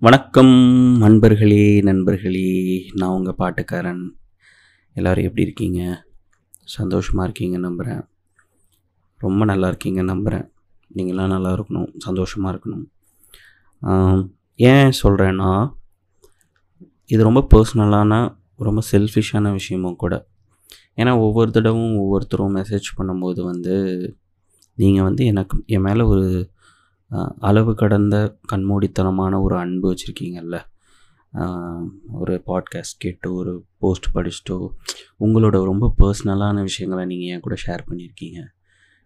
வணக்கம் அன்பர்களே நண்பர்களே. நான் உங்கள் பாட்டுக்காரன். எல்லோரும் எப்படி இருக்கீங்க? சந்தோஷமாக இருக்கீங்க நம்புகிறேன் ரொம்ப நல்லா இருக்கீங்க நம்புகிறேன் நீங்களாம் நல்லா இருக்கணும் சந்தோஷமாக இருக்கணும். ஏன் சொல்கிறேன்னா இது ரொம்ப பர்சனலான ரொம்ப செல்ஃபிஷான விஷயமும் கூட. ஏன்னா ஒவ்வொரு தடவும் ஒவ்வொருத்தரும் மெசேஜ் பண்ணும்போது வந்து நீங்கள் வந்து எனக்கு என் மேலே ஒரு அளவு கடந்த கண்மூடித்தனமான ஒரு அன்பு வச்சுருக்கீங்கல்ல. ஒரு பாட்காஸ்ட் கேட்டு ஒரு போஸ்ட் படிச்சுட்டோ உங்களோட ரொம்ப பர்சனலான விஷயங்களை நீங்கள் என் கூட ஷேர் பண்ணியிருக்கீங்க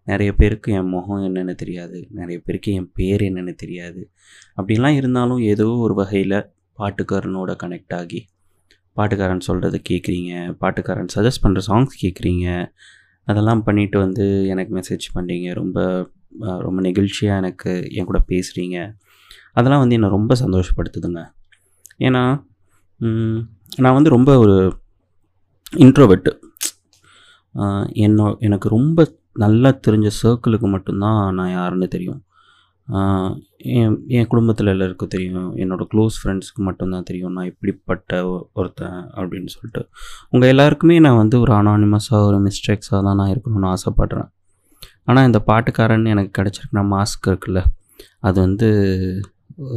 நிறைய பேருக்கு என் முகம் என்னென்னு தெரியாது. நிறைய பேருக்கு என் பேர் என்னென்னு தெரியாது. அப்படிலாம் இருந்தாலும் ஏதோ ஒரு வகையில் பாட்டுக்காரனோட கனெக்ட் ஆகி பாட்டுக்காரன் சொல்கிறத கேட்குறீங்க பாட்டுக்காரன் சஜஸ்ட் பண்ணுற சாங்ஸ் கேட்குறீங்க அதெல்லாம் பண்ணிவிட்டு வந்து எனக்கு மெசேஜ் பண்ணுறீங்க ரொம்ப ரொம்ப நெகிழ்ச்சியாக எனக்கு என் கூட பேசுகிறீங்க அதெல்லாம் வந்து என்னை ரொம்ப சந்தோஷப்படுத்துதுங்க. ஏன்னா நான் வந்து ரொம்ப ஒரு இன்ட்ரோவெட்டு என்னோ எனக்கு ரொம்ப நல்லா தெரிஞ்ச சர்க்கிளுக்கு மட்டும்தான் நான் யாருன்னு தெரியும். என் என் குடும்பத்தில் எல்லாருக்கும் தெரியும். என்னோடய க்ளோஸ் ஃப்ரெண்ட்ஸ்க்கு மட்டும்தான் தெரியும். நான் இப்படிப்பட்ட ஒருத்தன் அப்படின்னு சொல்லிட்டு. உங்கள் எல்லாருக்குமே நான் வந்து ஒரு அனானிமஸாக ஒரு மிஸ்டேக்ஸாக தான் நான் இருக்கணும்னு ஆசைப்பட்றேன். ஆனால் இந்த பாட்டுக்காரன் எனக்கு கிடச்சிருக்குன்னா மாஸ்க் இருக்குல்ல அது வந்து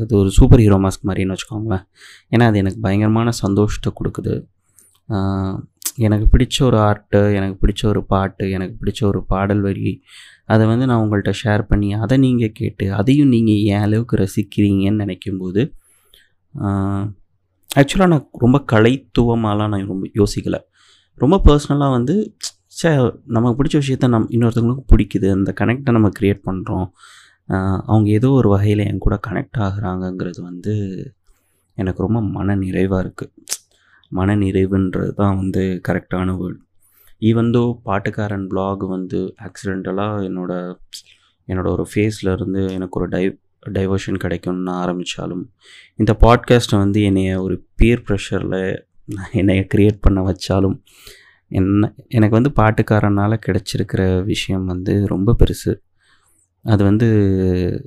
அது ஒரு சூப்பர் ஹீரோ மாஸ்க் மாதிரின்னு வச்சுக்கோங்களேன். ஏன்னா அது எனக்கு பயங்கரமான சந்தோஷத்தை கொடுக்குது. எனக்கு பிடிச்ச ஒரு ஆர்ட்டு எனக்கு பிடிச்ச ஒரு பாட்டு எனக்கு பிடிச்ச ஒரு பாடல் வரி அதை வந்து நான் உங்கள்கிட்ட ஷேர் பண்ணி அதை நீங்கள் கேட்டு அதையும் நீங்கள் ஏன் அளவுக்கு ரசிக்கிறீங்கன்னு நினைக்கும்போது ஆக்சுவலாக நான் ரொம்ப கலைத்துவமாலாம் நான் ரொம்ப யோசிக்கலை. ரொம்ப பர்சனலாக வந்து சே நமக்கு பிடிச்ச விஷயத்த நம் இன்னொருத்தவங்களுக்கும் பிடிக்குது அந்த கனெக்டை நம்ம க்ரியேட் பண்ணுறோம் அவங்க ஏதோ ஒரு வகையில் என் கூட கனெக்ட் ஆகுறாங்கங்கிறது வந்து எனக்கு ரொம்ப மன நிறைவாக இருக்குது மன நிறைவுன்றது தான் வந்து கரெக்டான வேர்டு ஈவந்தோ பாட்டுக்காரன் பிளாக் வந்து ஆக்சிடெண்டலாக என்னோட என்னோட ஒரு ஃபேஸில் இருந்து எனக்கு ஒரு டை டைவர்ஷன் கிடைக்கும்னு ஆரம்பித்தாலும் இந்த பாட்காஸ்ட்டை வந்து என்னைய ஒரு பியர் ப்ரெஷரில் என்னைய க்ரியேட் பண்ண வச்சாலும் என்ன எனக்கு வந்து பாட்டுக்காரனால் கிடைச்சிருக்கிற விஷயம் வந்து ரொம்ப பெருசு. அது வந்து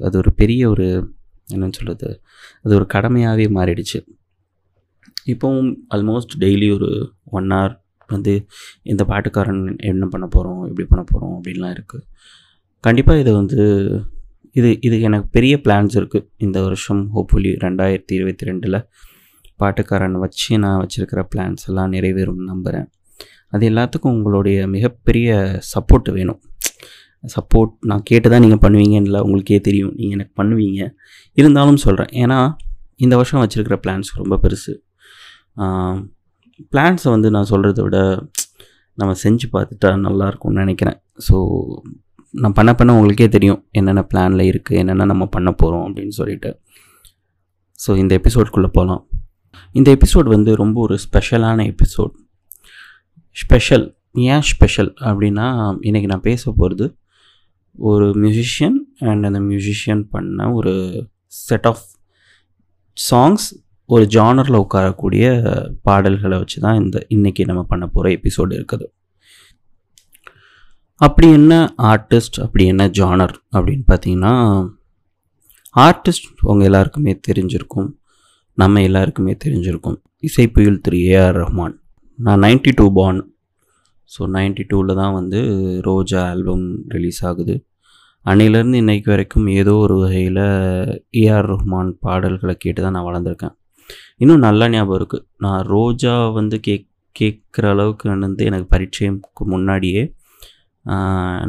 அது ஒரு பெரிய ஒரு என்னன்னு சொல்கிறது அது ஒரு கடமையாகவே மாறிடுச்சு. இப்போவும் ஆல்மோஸ்ட் டெய்லி ஒரு ஒன் ஹவர் வந்து இந்த பாட்டுக்காரன் என்ன பண்ண போகிறோம் எப்படி பண்ண போகிறோம் அப்படின்லாம் இருக்குது கண்டிப்பாக இது வந்து இது இது எனக்கு பெரிய பிளான்ஸ் இருக்குது இந்த வருஷம் ஹோப்ஃபுல்லி ரெண்டாயிரத்தி இருபத்தி ரெண்டில் பாட்டுக்காரன் வச்சு நான் வச்சுருக்கிற பிளான்ஸ் எல்லாம் நிறைவேறும் நம்புகிறேன் அது எல்லாத்துக்கும் உங்களுடைய மிகப்பெரிய சப்போர்ட் வேணும். சப்போர்ட் நான் கேட்டு தான் நீங்கள் பண்ணுவீங்கன்னு உங்களுக்கே தெரியும். நீங்கள் எனக்கு பண்ணுவீங்க. இருந்தாலும் சொல்கிறேன் ஏன்னா இந்த வருஷம் வச்சுருக்கிற பிளான்ஸ் ரொம்ப பெருசு. பிளான்ஸை வந்து நான் சொல்கிறத விட நம்ம செஞ்சு பார்த்துட்டா நல்லாயிருக்கும்னு நினைக்கிறேன். ஸோ நான் பண்ண பண்ண உங்களுக்கே தெரியும் என்னென்ன பிளானில் இருக்குது என்னென்ன நம்ம பண்ண போகிறோம் அப்படின்னு சொல்லிட்டு. ஸோ இந்த எபிசோட்குள்ளே போகலாம் இந்த எபிசோட் வந்து ரொம்ப ஒரு ஸ்பெஷலான எபிசோட் ஸ்பெஷல் ஏன் ஸ்பெஷல் அப்படின்னா இன்றைக்கி நான் பேச போகிறது ஒரு மியூசிஷியன் அண்ட் அந்த மியூசிஷியன் பண்ண ஒரு செட் ஆஃப் சாங்ஸ் ஒரு ஜானரில் உட்காரக்கூடிய பாடல்களை வச்சு தான் இந்த இன்றைக்கி நம்ம பண்ண போகிற எபிசோடு இருக்குது. அப்படி என்ன ஆர்டிஸ்ட் அப்படி என்ன ஜானர் அப்படின்னு பார்த்தீங்கன்னா ஆர்டிஸ்ட் உங்கள் எல்லாருக்குமே தெரிஞ்சிருக்கும் நம்ம எல்லாருக்குமே தெரிஞ்சிருக்கும். இசைப்புயல் திரு ஏஆர் ரஹ்மான். நான் ninety two born. So ninety டூவில் தான் வந்து ரோஜா ஆல்பம் ரிலீஸ் ஆகுது. அன்னையிலேருந்து இன்னைக்கு வரைக்கும் ஏதோ ஒரு வகையில் ஏஆர் ரஹ்மான் பாடல்களை கேட்டு தான் நான் வளர்ந்துருக்கேன். இன்னும் நல்லா ஞாபகம் இருக்குது நான் ரோஜா வந்து கேக் கேட்குற அளவுக்கு வந்து எனக்கு பரீட்சைக்கு முன்னாடியே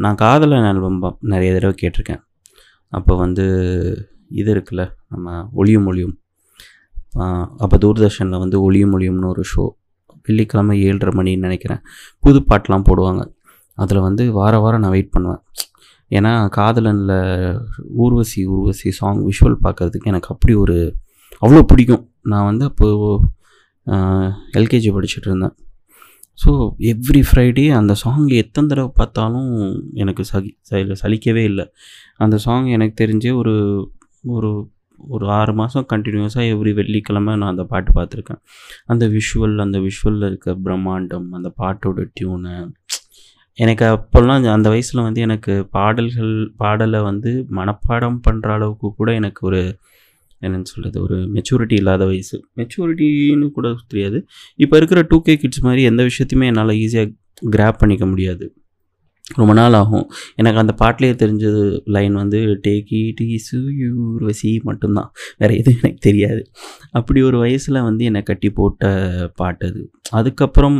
நான் காதலன் ஆல்பம் நிறைய தடவை கேட்டிருக்கேன். அப்போ வந்து இது இருக்குல்ல நம்ம ஒளியும் ஒளியும். அப்போ தூர்தர்ஷனில் வந்து ஒளியும் ஒளியும்னு ஒரு ஷோ வெள்ளிக்கிழமை ஏழரை மணின்னு நினைக்கிறேன். புது பாட்டெலாம் போடுவாங்க. அதில் வந்து வார வாரம் நான் வெயிட் பண்ணுவேன். ஏன்னா காதலனில் ஊர்வசி ஊர்வசி சாங் விஷுவல் பார்க்கறதுக்கு எனக்கு அப்படி ஒரு அவ்வளோ பிடிக்கும். நான் வந்து அப்போது எல்கேஜி படிச்சுட்டு இருந்தேன் ஸோ எவ்ரி ஃப்ரைடே அந்த சாங் எத்தனை தடவை பார்த்தாலும் எனக்கு சகி ச- சலிக்கவே இல்லை. அந்த சாங் எனக்கு தெரிஞ்சு ஒரு ஒரு ஒரு ஆறு மாதம் கண்டினியூஸாக எவ்ரி வெள்ளிக்கிழமை நான் அந்த பாட்டு பார்த்துருக்கேன். அந்த விஷுவல் அந்த விஷுவலில் இருக்க பிரம்மாண்டம் அந்த பாட்டோட டியூனு எனக்கு அப்போல்லாம் அந்த வயசில் வந்து எனக்கு பாடல்கள் பாடலை வந்து மனப்பாடம் பண்ணுற அளவுக்கு கூட எனக்கு ஒரு என்னென்னு சொல்கிறது ஒரு மெச்சூரிட்டி இல்லாத வயசு. மெச்சூரிட்டின்னு கூட தெரியாது. இப்போ இருக்கிற டூ கே கிட்ஸ் மாதிரி எந்த விஷயத்தையுமே என்னால் ஈஸியாக கிராப் பண்ணிக்க முடியாது. ரொம்ப நாள் ஆகும். எனக்கு அந்த பாட்டிலே தெரிஞ்சது லைன் வந்து டேக்கி டி சுயூர்வசி மட்டும்தான். வேறு எதுவும் எனக்கு தெரியாது. அப்படி ஒரு வயசில் வந்து என்னை கட்டி போட்ட பாட்டு அது. அதுக்கப்புறம்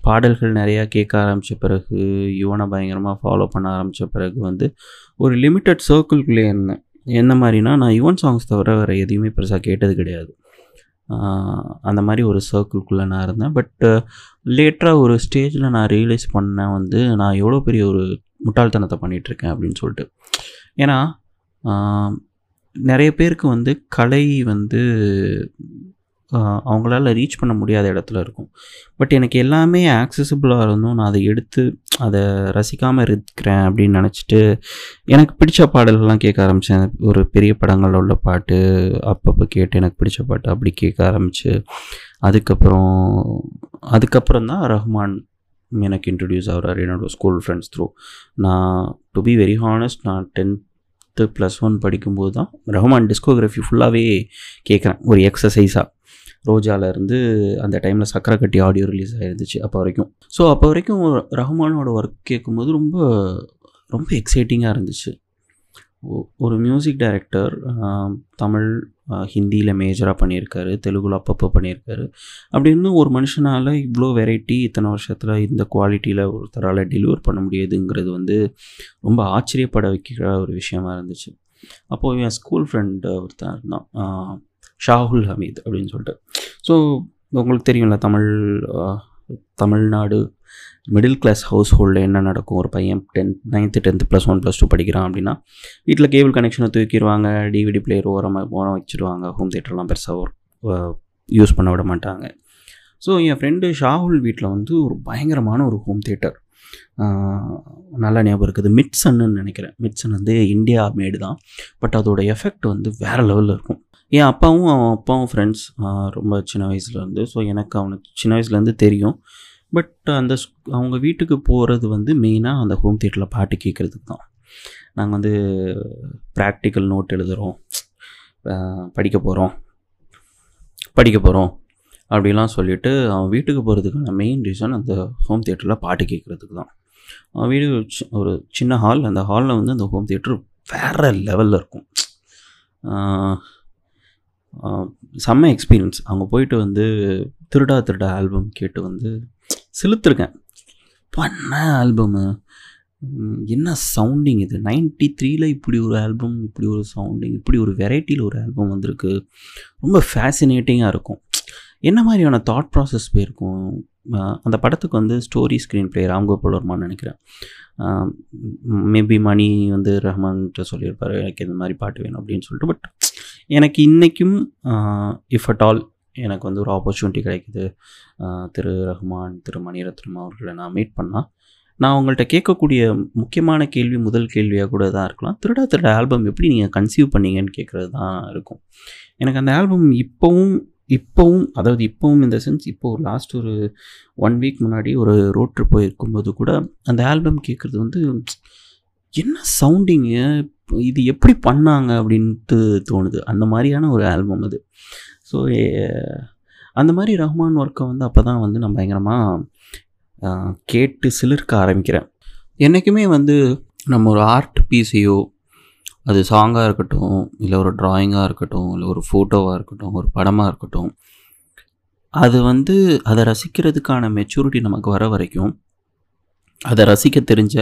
பாடல்கள் நிறையா கேட்க ஆரம்பித்த பிறகு யுவனை பயங்கரமாக ஃபாலோ பண்ண ஆரம்பித்த பிறகு வந்து ஒரு லிமிட்டட் சர்க்கிள்குள்ளே இருந்தேன். என்ன மாதிரினா நான் யுவன் சாங்ஸ் தவிர வேறு எதையுமே பெருசாக கேட்டது கிடையாது. அந்த மாதிரி ஒரு சர்க்கிள்குள்ளே நான் இருந்தேன். பட் லேட்டராக ஒரு ஸ்டேஜில் நான் ரியலைஸ் பண்ணேன் வந்து நான் எவ்வளோ பெரிய ஒரு முட்டாள்தனத்தை பண்ணிகிட்ருக்கேன் அப்படின்னு சொல்லிட்டு. ஏன்னா நிறைய பேருக்கு வந்து கலை வந்து அவங்களால ரீச் பண்ண முடியாத இடத்துல இருக்கும். பட் எனக்கு எல்லாமே ஆக்சசிபிளாக இருந்தும் நான் அதை எடுத்து அதை ரசிக்காமல் இருக்கிறேன் அப்படின்னு நினச்சிட்டு எனக்கு பிடிச்ச பாடல்கள்லாம் கேட்க ஆரம்பித்தேன் ஒரு பெரிய படங்களில் உள்ள பாட்டு அப்பப்போ கேட்டு எனக்கு பிடிச்ச பாட்டு அப்படி கேட்க ஆரம்பிச்சு அதுக்கப்புறம் அதுக்கப்புறம் தான் ரஹ்மான் எனக்கு இன்ட்ரடியூஸ் ஆகிறார் என்னோடய ஸ்கூல் ஃப்ரெண்ட்ஸ் த்ரூ நான் டு பி வெரி ஹானஸ்ட் நான் டென்த்து ப்ளஸ் ஒன் படிக்கும்போது தான் ரஹ்மான் டிஸ்கோகிராஃபி ஃபுல்லாகவே கேட்குறேன். ஒரு எக்ஸசைஸாக ரோஜால இருந்து அந்த டைமில் சக்கரை கட்டி ஆடியோ ரிலீஸ் ஆகிருந்துச்சு அப்போ வரைக்கும். ஸோ அப்போ வரைக்கும் ரஹ்மானோட ஒர்க் கேட்கும்போது ரொம்ப ரொம்ப எக்ஸைட்டிங்காக இருந்துச்சு. ஒரு மியூசிக் டைரக்டர் தமிழ் ஹிந்தியில் மேஜராக பண்ணியிருக்காரு தெலுங்குல அப்பப்போ பண்ணியிருக்காரு. அப்படின்னு ஒரு மனுஷனால் இவ்வளோ வெரைட்டி இத்தனை வருஷத்தில் இந்த குவாலிட்டியில் ஒருத்தரால் டெலிவர் பண்ண முடியுதுங்கிறது வந்து ரொம்ப ஆச்சரியப்பட வைக்கிற ஒரு விஷயமா இருந்துச்சு. அப்போது என் ஸ்கூல் ஃப்ரெண்டு ஒருத்தன் இருந்தான். ஷாஹுல் ஷாகுல் ஹமீத் அப்படின்னு சொல்லிட்டு. ஸோ உங்களுக்கு தெரியும்ல Tamil Tamil Nadu middle class house ஹோல்டில் என்ன நடக்கும்? ஒரு பையன் tenth ninth tenth plus one plus two படிக்கிறான் அப்படின்னா வீட்டில் கேபிள் கனெக்ஷனை தூக்கிடுவாங்க டிவிடி பிளேயர் ஓரமாக ஓரம் வச்சுருவாங்க ஹோம் தேட்டர்லாம் பெருசாக யூஸ் பண்ண விட மாட்டாங்க. ஸோ என் ஃப்ரெண்டு ஷாகுல் வீட்டில் வந்து ஒரு பயங்கரமான ஒரு ஹோம் தேட்டர் நல்லா ஞாபகம் இருக்குது. மிட்சன்னு நினைக்கிறேன். மிட்சன் வந்து இந்தியா மேடு தான். பட் அதோட எஃபெக்ட் வந்து வேறு லெவலில் இருக்கும். என் அப்பாவும் அவன் அப்பாவும் ஃப்ரெண்ட்ஸ் ரொம்ப சின்ன வயசுலேருந்து ஸோ எனக்கு அவனுக்கு சின்ன வயசுலேருந்து தெரியும். பட் அந்த அவங்க வீட்டுக்கு போகிறது வந்து மெயினாக அந்த ஹோம் தியேட்டரில் பாட்டு கேட்குறதுக்கு தான். நாங்கள் வந்து ப்ராக்டிக்கல் நோட் எழுதுகிறோம் படிக்க போகிறோம் படிக்க போகிறோம் அப்படிலாம் சொல்லிட்டு அவன் வீட்டுக்கு போகிறதுக்கான மெயின் ரீசன் அந்த ஹோம் தியேட்டரில் பாட்டு கேட்குறதுக்கு தான். அவன் வீடு ஒரு சின்ன ஹால் அந்த ஹாலில் வந்து அந்த ஹோம் தியேட்டர் வேறு லெவலில் இருக்கும். செம்ம எக்ஸ்பீரியன்ஸ் அங்கே போயிட்டு வந்து திருடா திருடா ஆல்பம் கேட்டு வந்து செலுத்திருக்கேன். பண்ண ஆல்பமு என்ன சவுண்டிங் இது? நைன்டி த்ரீல இப்படி ஒரு ஆல்பம் இப்படி ஒரு சவுண்டிங் இப்படி ஒரு வெரைட்டியில் ஒரு ஆல்பம் வந்திருக்கு. ரொம்ப ஃபேசினேட்டிங்காக இருக்கும். என்ன மாதிரியான தாட் ப்ராசஸ் போயிருக்கும்? அந்த படத்துக்கு வந்து ஸ்டோரி ஸ்க்ரீன் பிளே ராம்கோபால் வர்மான்னு நினைக்கிறேன். மேபி மணி வந்து ரஹ்மான்கிட்ட சொல்லியிருப்பாரு எனக்கு இந்த மாதிரி பாட்டு வேணும் அப்படின்னு சொல்லிட்டு. பட் எனக்கு இன்றைக்கும் இஃப் அட் ஆல் எனக்கு வந்து ஒரு ஆப்பர்ச்சுனிட்டி கிடைக்குது. திரு ரஹ்மான் திரு மணிரத்னம் அவர்களை நான் மீட் பண்ணால் நான் உங்கள்கிட்ட கேட்கக்கூடிய முக்கியமான கேள்வி முதல் கேள்வியாக கூட தான் இருக்கலாம். திருடா திருட ஆல்பம் எப்படி நீங்கள் கன்சீவ் பண்ணீங்கன்னு கேட்குறது தான் இருக்கும். எனக்கு அந்த ஆல்பம் இப்போவும் இப்போவும் அதாவது இப்போவும் இந்த சென்ஸ் இப்போது ஒரு லாஸ்ட் ஒரு ஒன் வீக் முன்னாடி ஒரு ரோட் ட்ரிப் போயிருக்கும்போது கூட அந்த ஆல்பம் கேட்குறது வந்து என்ன சவுண்டிங்கு இது எப்படி பண்ணாங்க அப்படின்ட்டு தோணுது. அந்த மாதிரியான ஒரு ஆல்பம் அது. ஸோ அந்த மாதிரி ரஹ்மான் ஒர்க்கை வந்து அப்போ தான் வந்து நான் பயங்கரமாக கேட்டு சிலிர்க்க ஆரம்பிக்கிறேன். என்றைக்குமே வந்து நம்ம ஒரு ஆர்ட் பீஸையோ அது சாங்காக இருக்கட்டும் இல்லை ஒரு ட்ராயிங்காக இருக்கட்டும் இல்லை ஒரு ஃபோட்டோவாக இருக்கட்டும் ஒரு படமாக இருக்கட்டும் அது வந்து அதை ரசிக்கிறதுக்கான மெச்சூரிட்டி நமக்கு வர வரைக்கும் அதை ரசிக்க தெரிஞ்ச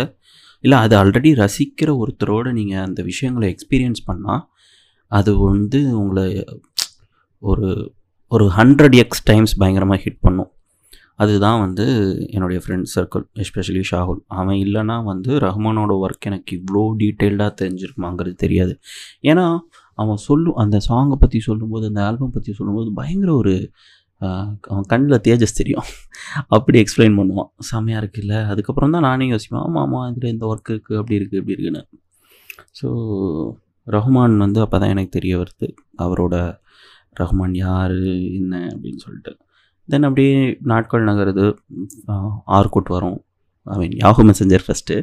இல்லை அதை ஆல்ரெடி ரசிக்கிற ஒருத்தரோட நீங்கள் அந்த விஷயங்களை எக்ஸ்பீரியன்ஸ் பண்ணால் அது வந்து உங்களை ஒரு ஒரு ஹண்ட்ரட் எக்ஸ் டைம்ஸ் பயங்கரமாக ஹிட் பண்ணும். அதுதான் வந்து என்னுடைய ஃப்ரெண்ட் சர்க்கிள் எஸ்பெஷலி ஷாகுல். அவன் இல்லைன்னா வந்து ரஹ்மானோட ஒர்க் எனக்கு இவ்வளோ டீட்டெயில்டாக தெரிஞ்சிருக்குமாங்கிறது தெரியாது. ஏன்னா அவன் சொல்லும் அந்த சாங்கை பற்றி சொல்லும்போது அந்த ஆல்பம் பற்றி சொல்லும்போது பயங்கர ஒரு அவன் கண்ணில் தேஜஸ் தெரியும். அப்படி எக்ஸ்பிளைன் பண்ணுவான். செம்மையாக இருக்குல்ல? அதுக்கப்புறம் தான் நானே யோசிப்பேன் ஆமாம் ஆமாம் இதில் இந்த ஒர்க் இருக்குது அப்படி இருக்குது இப்படி இருக்குன்னு. ஸோ ரஹ்மான் வந்து அப்போ தான் எனக்கு தெரிய வருது. அவரோட ரஹ்மான் யார் என்ன? அப்படின்னு சொல்லிட்டு. தென் அப்படியே நாட்கள் நகருது. ஆர்குட் வரும். I mean Yahoo Messenger first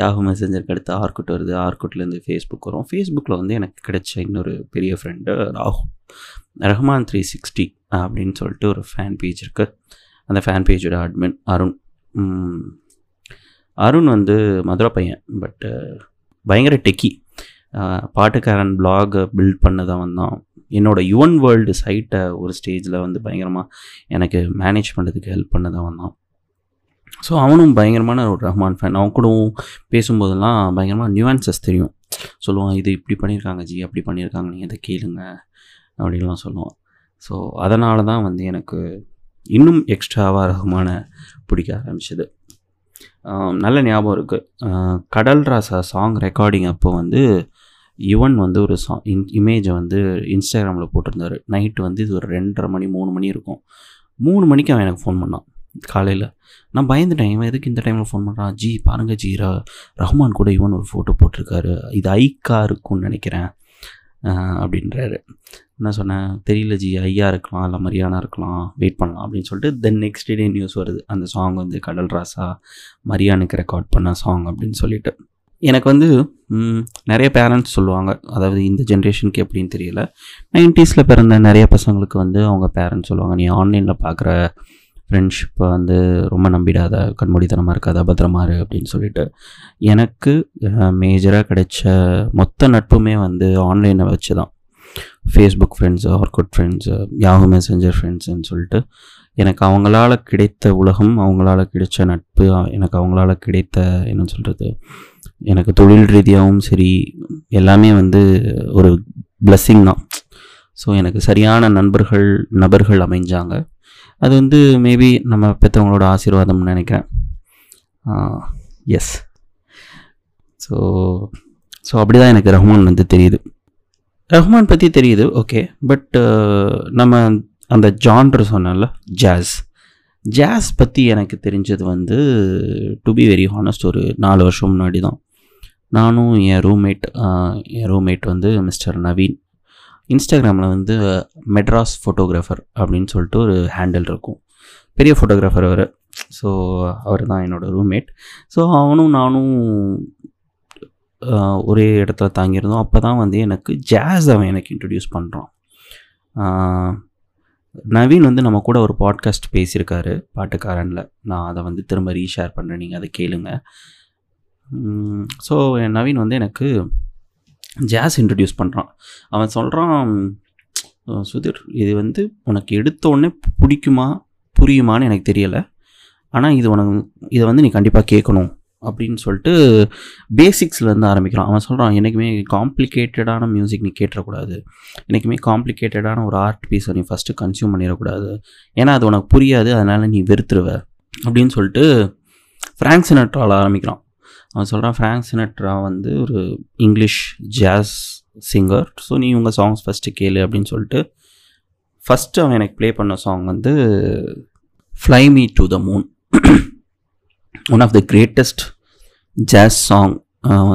Yahoo மெசஞ்சருக்கு அடுத்து ஆர்குட் வருது. ஆர்குட்லேருந்து ஃபேஸ்புக் வரும். ஃபேஸ்புக்கில் வந்து எனக்கு கிடைச்ச இன்னொரு பெரிய friend Rahu Rahman three sixty அப்படின்னு சொல்லிட்டு ஒரு ஃபேன் பேஜ் இருக்குது அந்த ஃபேன் பேஜோட அட்மின் அருண். அருண் வந்து மதுரை பையன். பட்டு பயங்கர டெக்கி பாட்டுக்காரன் பிளாகை பில்ட் பண்ணதான் தான். என்னோட யுவன் வேர்ல்டு சைட்டை ஒரு ஸ்டேஜில் வந்து பயங்கரமாக எனக்கு மேனேஜ் பண்ணுறதுக்கு ஹெல்ப் பண்ணதான் வந்தான் ஸோ அவனும் பயங்கரமான ஒரு ரஹ்மான் ஃபேன் அவன் கூடவும் பேசும்போதெல்லாம் பயங்கரமாக நியூவான்சஸ் தெரியும். சொல்லுவான் இது இப்படி பண்ணியிருக்காங்க ஜி அப்படி பண்ணியிருக்காங்க நீங்கள் இதை கேளுங்க அப்படின்லாம் சொல்லுவான். ஸோ அதனால தான் வந்து எனக்கு இன்னும் எக்ஸ்ட்ராவாக ரஹ்மான பிடிக்க ஆரம்பிச்சது. நல்ல ஞாபகம் இருக்குது கடல் ராசா சாங் ரெக்கார்டிங் அப்போ வந்து யுவன் வந்து ஒரு சா இன் இமேஜை வந்து இன்ஸ்டாகிராமில் போட்டிருந்தாரு. நைட்டு வந்து இது ஒரு ரெண்டரை மணி மூணு மணி இருக்கும். மூணு மணிக்கு அவன் எனக்கு ஃபோன் பண்ணான் காலையில். நான் பயந்துட்டேன் இவன் எதுக்கு இந்த டைமில் ஃபோன் பண்ணுறான் ஜி பாருங்க ஜி ர ரஹ்மான் கூட யுவன் ஒரு ஃபோட்டோ போட்டிருக்காரு. இது ஐக்கா இருக்கும்னு நினைக்கிறேன் அப்படின்றாரு. நான் சொன்னேன்? தெரியல ஜி ஐயா இருக்கலாம் இல்லை மரியானா இருக்கலாம் வெயிட் பண்ணலாம் அப்படின்னு சொல்லிட்டு தென் நெக்ஸ்ட் டே நியூஸ் வருது. அந்த சாங் வந்து கடல் ராசா மரியானுக்கு ரெக்கார்ட் பண்ண சாங் அப்படின்னு சொல்லிட்டு. எனக்கு வந்து நிறைய பேரண்ட்ஸ் சொல்லுவாங்க. அதாவது இந்த ஜென்ரேஷனுக்கு எப்படின்னு தெரியல. நைன்ட்டீஸில் பிறந்த நிறைய பசங்களுக்கு வந்து அவங்க பேரண்ட்ஸ் சொல்லுவாங்க நீ ஆன்லைனில் பார்க்குற ஃப்ரெண்ட்ஷிப்பை வந்து ரொம்ப நம்பிடாத கண்மூடித்தனமாக இருக்காத பத்திரமா இரு அப்படின்னு சொல்லிட்டு. எனக்கு மேஜராக கிடைச்ச மொத்த நட்புமே வந்து ஆன்லைனை வச்சு தான் Facebook friends Orkut friends Yahoo Messenger ஃப்ரெண்ட்ஸுன்னு சொல்லிட்டு. எனக்கு அவங்களால கிடைத்த உலகம் அவங்களால கிடைச்ச நட்பு எனக்கு அவங்களால கிடைத்த என்ன சொல்கிறது எனக்கு தொழில் ரீதியாகவும் சரி எல்லாமே வந்து ஒரு பிளஸ்ஸிங் தான். ஸோ எனக்கு சரியான நண்பர்கள் நபர்கள் அமைஞ்சாங்க. அது வந்து மேபி நம்ம பெற்றவங்களோட ஆசீர்வாதம்னு நினைக்கிறேன். எஸ் ஸோ ஸோ அப்படி தான் எனக்கு ரஹ்மான் வந்து தெரியுது. ரஹ்மான் பற்றி தெரியுது ஓகே பட் நம்ம அந்த ஜான்ரு சொன்னல ஜாஸ் ஜாஸ் பற்றி எனக்கு தெரிஞ்சது வந்து டு பி வெரி ஹானஸ்ட் ஒரு நாலு வருஷம் முன்னாடி தான் நானும் என் ரூம்மேட் என் ரூம்மேட் வந்து மிஸ்டர் நவீன். இன்ஸ்டாகிராமில் வந்து மெட்ராஸ் ஃபோட்டோகிராஃபர் அப்படின்னு சொல்லிட்டு ஒரு ஹேண்டில் இருக்கும். பெரிய ஃபோட்டோகிராஃபர் அவர். ஸோ அவர் தான் என்னோடய ரூம்மேட் ஸோ அவனும் நானும் ஒரே இடத்துல தாங்கியிருந்தோம். அப்போ தான் வந்து எனக்கு ஜாஸ் அவன் எனக்கு இன்ட்ரடியூஸ் பண்ணுறான் நவீன் வந்து நம்ம கூட ஒரு பாட்காஸ்ட் பேசியிருக்காரு பாட்டுக்காரனில். நான் அதை வந்து திரும்ப ரீஷேர் பண்ணுறேன் நீங்கள் அதை கேளுங்க. ஸோ என் நவீன் வந்து எனக்கு ஜாஸ் இன்ட்ரடியூஸ் பண்ணுறான் அவன் சொல்கிறான் சுதிர் இது வந்து உனக்கு எடுத்தோடனே பிடிக்குமா புரியுமான்னு எனக்கு தெரியலை. ஆனால் இது உனக்கு இதை வந்து நீ கண்டிப்பாக கேட்கணும். அப்படின்னு சொல்லிட்டு பேசிக்ஸ்லேருந்து ஆரம்பிக்கிறான் அவன் சொல்கிறான் என்றைக்குமே காம்ப்ளிகேட்டடான மியூசிக் நீ கேட்டுறக்கூடாது. என்றைக்குமே காம்ப்ளிகேட்டடான ஒரு ஆர்ட் பீஸை நீ ஃபஸ்ட்டு கன்சியூம் பண்ணிடக்கூடாது. ஏன்னா அது உனக்கு புரியாது அதனால் நீ வெறுத்துருவ. அப்படின்னு சொல்லிட்டு ஃப்ராங்க் சினட்ரால் ஆரம்பிக்கிறான். அவன் சொல்கிறான் ஃப்ராங்க் சினட்ரா வந்து ஒரு இங்கிலீஷ் ஜாஸ் சிங்கர் ஸோ நீ உங்கள் சாங்ஸ் ஃபஸ்ட்டு கேளு அப்படின்னு சொல்லிட்டு ஃபஸ்ட்டு அவன் எனக்கு ப்ளே பண்ண சாங் வந்து fly me to the moon one of the greatest jazz song